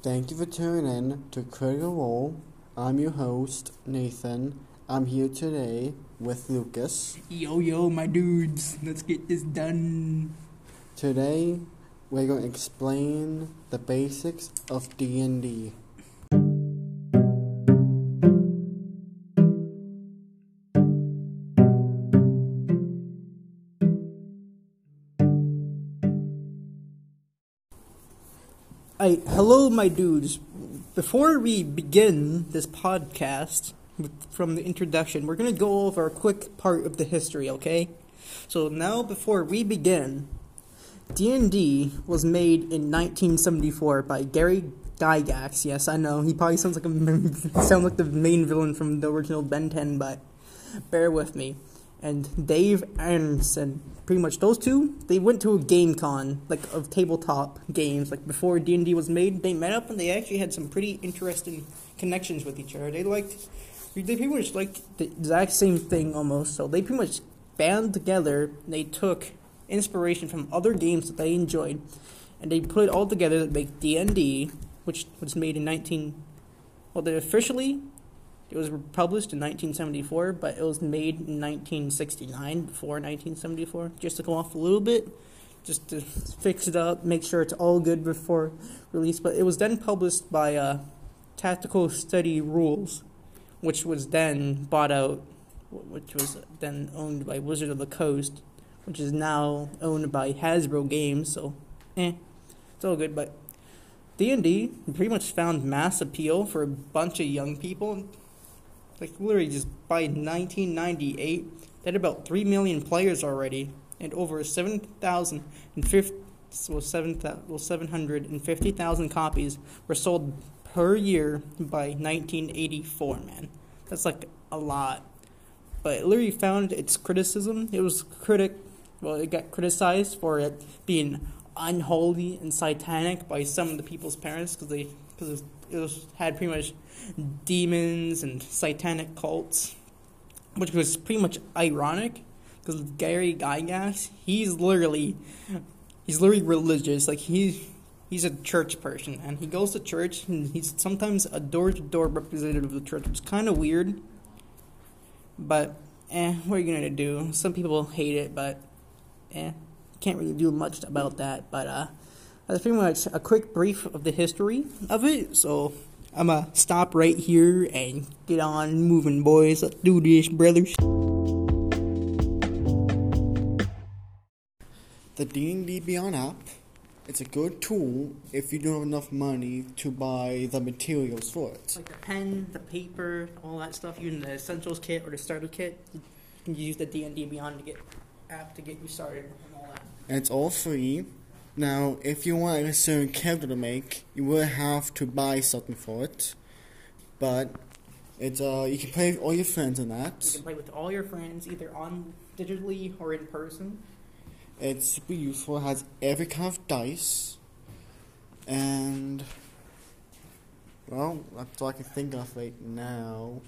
Thank you for tuning in to Critical Role. I'm your host, Nathan. I'm here today with Lucas. Yo, yo, my dudes, let's get this done. Today, we're going to explain the basics of D&D. I, hello, my dudes. Before we begin this podcast, with- from the introduction, we're to go over a quick part of the history, okay? So now, before we begin, D&D was made in 1974 by Gary Gygax. Yes, I know he probably sounds like a sounds like the main villain from the original Ben 10, but bear with me. And Dave Arneson, pretty much those two, they went to a game con like of tabletop games like before D&D was made. They met up and they actually had some pretty interesting connections with each other. They liked they pretty much liked the exact same thing almost. So they pretty much band together. They took inspiration from other games that they enjoyed, and they put it all together to make D and D, which was made in nineteen. Well, they officially, it was published in 1974, but it was made in 1969 before 1974. Just to go off a little bit, just to fix it up, make sure it's all good before release. But it was then published by uh, Tactical Study Rules, which was then bought out, which was then owned by Wizard of the Coast, which is now owned by Hasbro Games. So, eh, it's all good. But D and D pretty much found mass appeal for a bunch of young people. Like literally, just by 1998, they had about three million players already, and over 7,050 well, 7, well, 750,000 copies were sold per year by 1984. Man, that's like a lot. But it literally found its criticism. It was critic. Well, it got criticized for it being unholy and satanic by some of the people's parents because they because it was had pretty much demons and satanic cults, which was pretty much ironic because Gary Gygax he's literally he's literally religious like he's he's a church person and he goes to church and he's sometimes a door to door representative of the church. It's kind of weird, but eh, what are you gonna do? Some people hate it, but eh, can't really do much about that. But uh, that's pretty much a quick brief of the history of it. So I'm gonna stop right here and get on moving, boys. Let's do this, brothers. The D&D Beyond app, it's a good tool if you don't have enough money to buy the materials for it. Like the pen, the paper, all that stuff. Using the essentials kit or the starter kit, you can use the D and D Beyond to get app to get you started and all that. And it's all free. Now, if you want a certain character to make, you will have to buy something for it. But it's uh, you can play with all your friends in that. You can play with all your friends either on digitally or in person. It's super useful. It has every kind of dice, and well, that's all I can think of right now.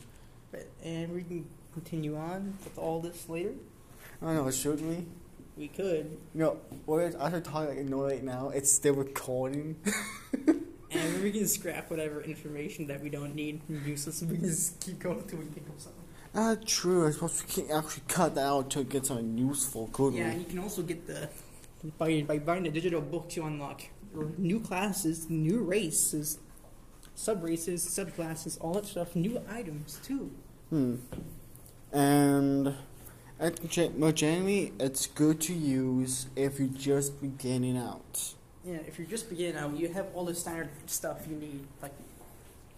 But, and we can continue on with all this later. I don't know. Should we? We could. No, we're actually talking like no right now. It's still recording. And we can scrap whatever information that we don't need and useless. We can just keep going until we think of something. Ah, true. I suppose we can actually cut that out to get something useful, could Yeah, we? and you can also get the by by buying the digital books you unlock new classes, new races, sub races, subclasses, all that stuff, new items too. Hmm. And more generally, it's good to use if you're just beginning out. Yeah, if you're just beginning out, you have all the standard stuff you need. Like,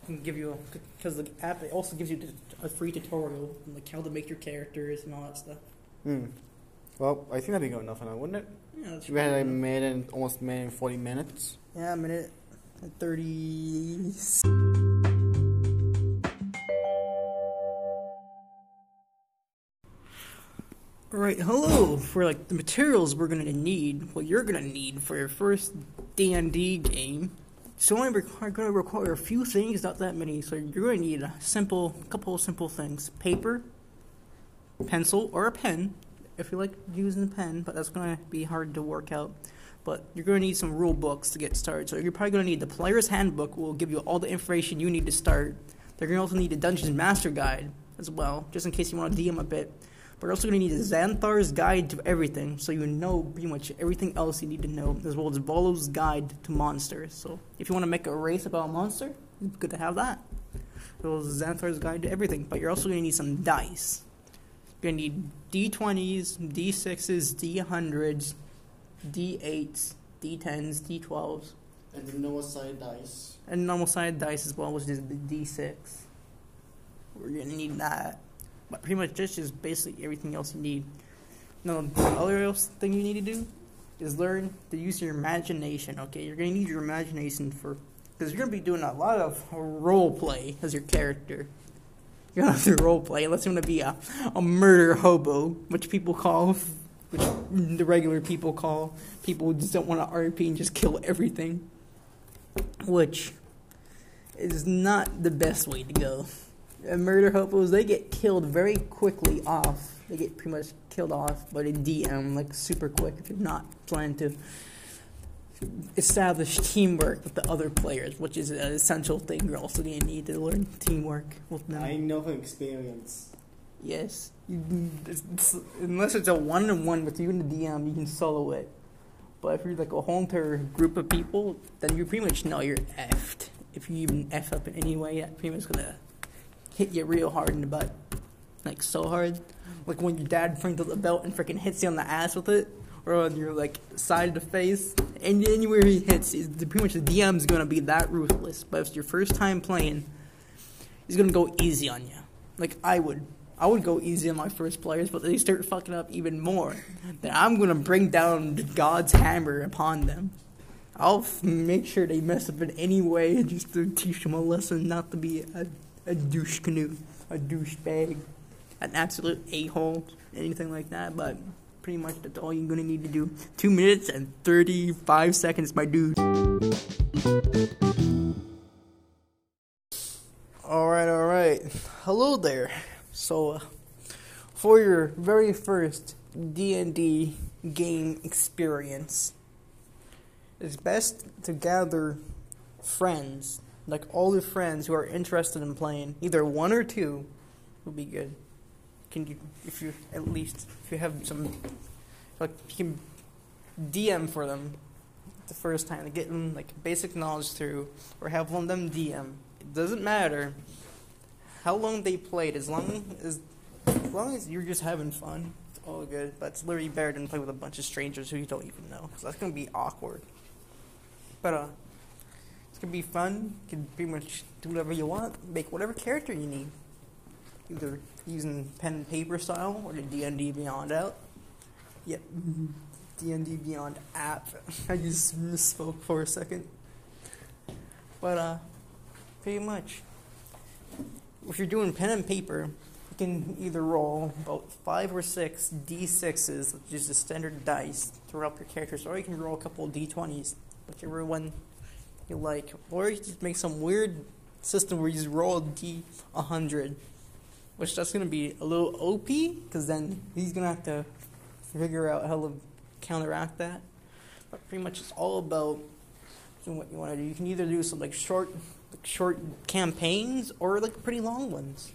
can give you a because the app it also gives you a free tutorial on like how to make your characters and all that stuff. Hmm. Well, I think that'd be good enough now, wouldn't it? Yeah, that's We had a minute, almost a minute 40 minutes. yeah, a minute and thirty. Alright, hello. For like the materials we're gonna need, what you're gonna need for your first D and D game. It's only require, gonna require a few things, not that many. So you're gonna need a simple, couple of simple things: paper, pencil, or a pen. If you like using a pen, but that's gonna be hard to work out. but you're to need some rule books to get started. So you're probably to need the player's handbook, will give you all the information you need to start. They're to also need a Dungeons Master guide as well, just in case you want to DM a bit. But you're also going to need a Xanathar's guide to everything, so you know pretty much everything else you need to know, as well as Volo's guide to monsters. So if you want to make a race about a monster, it's good to have that. As well as Xanathar's guide to everything. But you're also going to need some dice. You're going to need D20s, D6s, D100s, D8s, D10s, D12s, And the normal side dice. and normal side dice as well, which is the D6. We're going to need that. But pretty much this is basically everything else you need. Now, the other else thing you need to do is learn to use your imagination. Okay, you're gonna need your imagination for because you're gonna be doing a lot of role play as your character. You're gonna have to role play unless you're gonna be a, a murder hobo, which people call, which the regular people call people who just don't want to RP and just kill everything, which is not the best way to go. Murder hobos they get killed very quickly off. They get pretty much killed off by the DM like super quick if you're not planning to establish teamwork with the other players, which is an essential thing you're also gonna need to learn teamwork with them. I know from experience. Yes, You- it's- it's- unless it's a one on one with you and the DM, you can solo it. But if you're like a whole entire group of people, then you pretty much know you're effed. If you even f up in any way, that pretty much gonna hit you real hard in the butt, like so hard, like when your dad brings out the belt and freaking hits you on the ass with it, or on your like side of the face, and anywhere he hits, is pretty much the DM's gonna be that ruthless. But if it's your first time playing, he's gonna go easy on you. Like I would. I would go easy on my first players, but they start fucking up even more. Then I'm gonna bring down God's hammer upon them. I'll f- make sure they mess up in any way just to teach them a lesson not to be a, a douche canoe, a douchebag, an absolute a hole, anything like that. But pretty much that's all you're gonna need to do. Two minutes and 35 seconds, my dude. Alright, alright. Hello there. So, uh, for your very first D&D game experience, it's best to gather friends, like all your friends who are interested in playing. Either one or two would be good. Can you, if you at least, if you have some, like you can DM for them the first time to get them like basic knowledge through, or have one of them DM. It doesn't matter how long they played, as long as as long as you're just having fun, it's all good. But it's literally better than play with a bunch of strangers who you don't even know, because that's gonna be awkward. But uh, gonna be fun. You can pretty much do whatever you want, make whatever character you need, either using pen and paper style or the D and D Beyond out. Yep, D and D Beyond app. I just misspoke for a second. But uh, pretty much if you're doing pen and paper, you can either roll about five or six d6s, which is the standard dice, to roll up your characters, or you can roll a couple of d20s, whichever one like. Or you just make some weird system where you just roll a d100, which that's going to be a little OP, because then he's going to have to figure out how to counteract that. But pretty much it's all about doing what you want to do. You can either do some like short like short campaigns or like pretty long ones.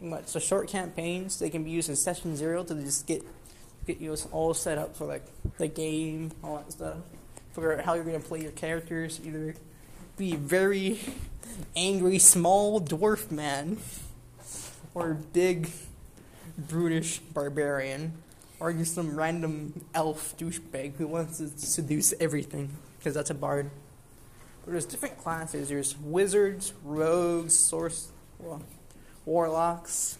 But so short campaigns they can be used in session zero to just get get you all set up for like the game, all that stuff. Figure out how you're gonna play your characters. Either be very angry small dwarf man, or big brutish barbarian, or just some random elf douchebag who wants to seduce everything because that's a bard. But there's different classes. There's wizards, rogues, source, well, warlocks,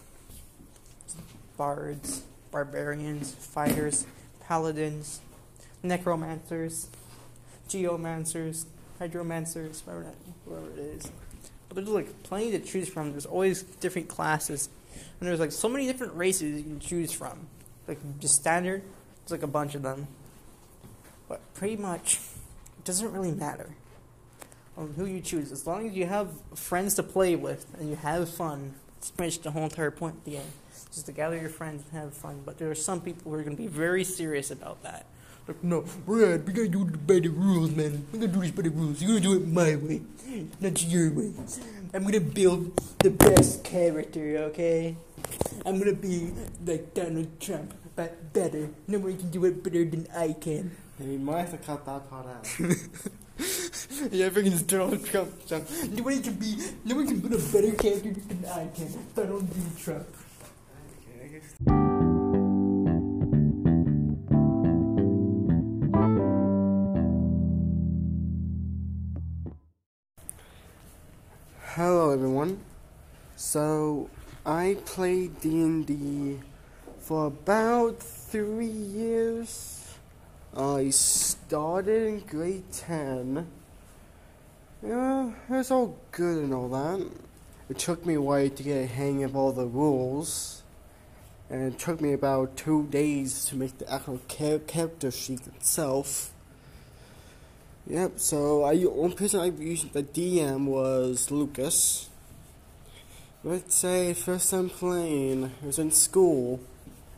bards, barbarians, fighters, paladins, necromancers, geomancers, hydromancers, whatever, that, whatever it is. But there's like plenty to choose from. There's always different classes, and there's like so many different races you can choose from. Like just standard, there's like a bunch of them. But pretty much, it doesn't really matter on who you choose. As long as you have friends to play with and you have fun, it's pretty much the whole entire point of the game. Just to gather your friends and have fun. But there are some people who are going to be very serious about that. Like, no, Brad, we gotta do it by the rules, man. We gotta do this by the rules. You gotta do it my way, not your way. I'm gonna build the best character, okay? I'm gonna be like Donald Trump, but better. Nobody can do it better than I can. And you might have to cut that part out. Yeah, freaking Donald Trump. So nobody can be, nobody can build a better character than I can. Donald J. Trump. okay, I played D&D for about 3 years. I started in grade 10. Yeah, it was all good and all that. It took me a while to get a hang of all the rules. And it took me about two days to make the actual char- character sheet itself. Yep, so I one person I used the DM was Lucas. Let's say first time playing, I was in school,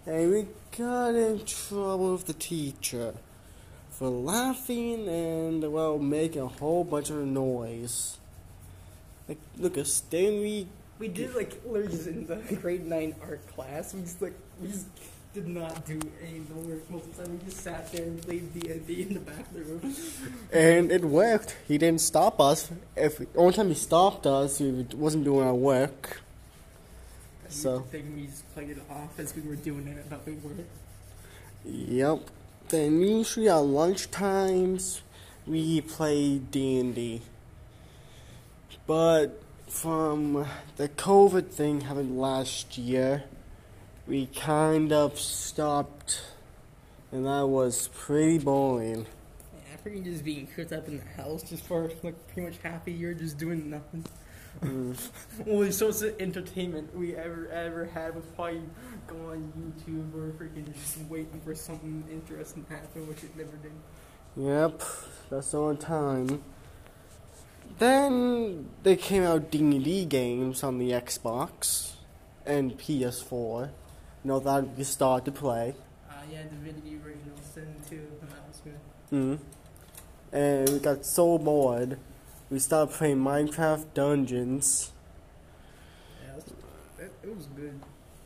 and we got in trouble with the teacher for laughing and well making a whole bunch of noise. Like Lucas, then we We did like literally in the grade nine art class. We just like we just did not do any of the work most of the time. We just sat there and played D and D in the back of the room. and it worked. He didn't stop us. If the only time he stopped us, he wasn't doing our work. So- I think we just played it off as we were doing it, but we weren't. Yep. Then usually at lunch times we play D and D. But from the COVID thing happened last year, we kind of stopped, and that was pretty boring. Yeah, freaking just being cooped up in the house just for like pretty much half a year, just doing nothing. Mm. Only source of entertainment we ever ever had was probably go on YouTube or freaking just waiting for something interesting to happen, which it never did. Yep, that's the only time. Then they came out D&D games on the Xbox and PS4. You know that we started to play. Uh, yeah, Divinity Original Sin 2, and that was good. Mm. And we got so bored, we started playing Minecraft Dungeons. Yeah, it was, it, it was good.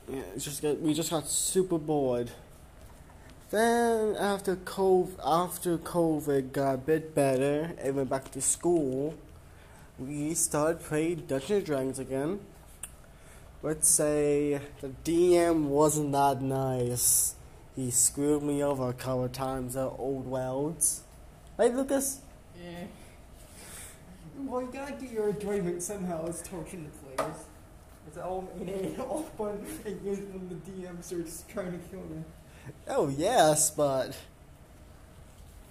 Yeah, it's just got, we just got super bored. Then after COVID, after COVID got a bit better and went back to school, we started playing Dungeons and Dragons again. Let's say the DM wasn't that nice. He screwed me over a couple of times at Old Welds. Right, Lucas? Yeah. Well, you gotta get your enjoyment somehow. It's torturing the players. It's all ain't all fun and games when the DM starts trying to kill you. Oh yes, but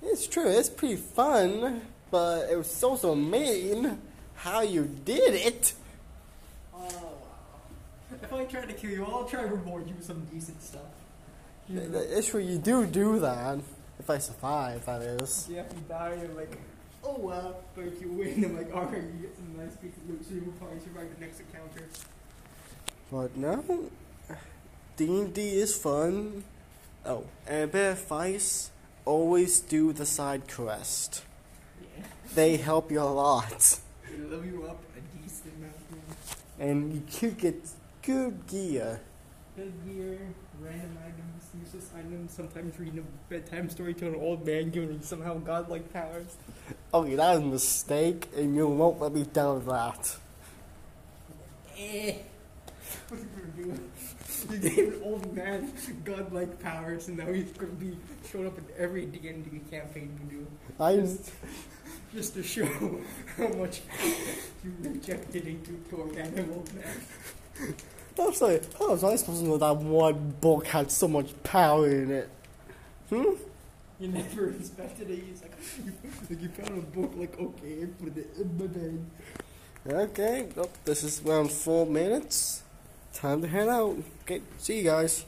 it's true. It's pretty fun, but it was so so mean how you did it. If I try to kill you, I'll try to reward you with some decent stuff. You know? It's true. You do do that. If I survive, that is. Yeah, if you die, you're like, oh well, But if you win, I'm like, alright, you get some nice piece of loot, so you will probably survive the next encounter. But no, D and D is fun. Oh, and a bit advice: always do the side quest. Yeah. They help you a lot, They level you up a decent amount. And you could get good gear. Good gear, random items, useless items, sometimes reading a bedtime story to an old man giving him somehow godlike powers. Okay, that was a mistake, and you won't let me down that. Eh. What are you gonna do? You gave an old man godlike powers, and now he's gonna be showing up in every D and D campaign you do, I just, just to show how much you rejected a good organic old man. I was like, how was I supposed to know that one book had so much power in it? Hmm? You never inspected it. He's like, you, like you found a book, like okay, put it in my bed. Okay, well, this is around four minutes. Time to head out. Okay, see you guys.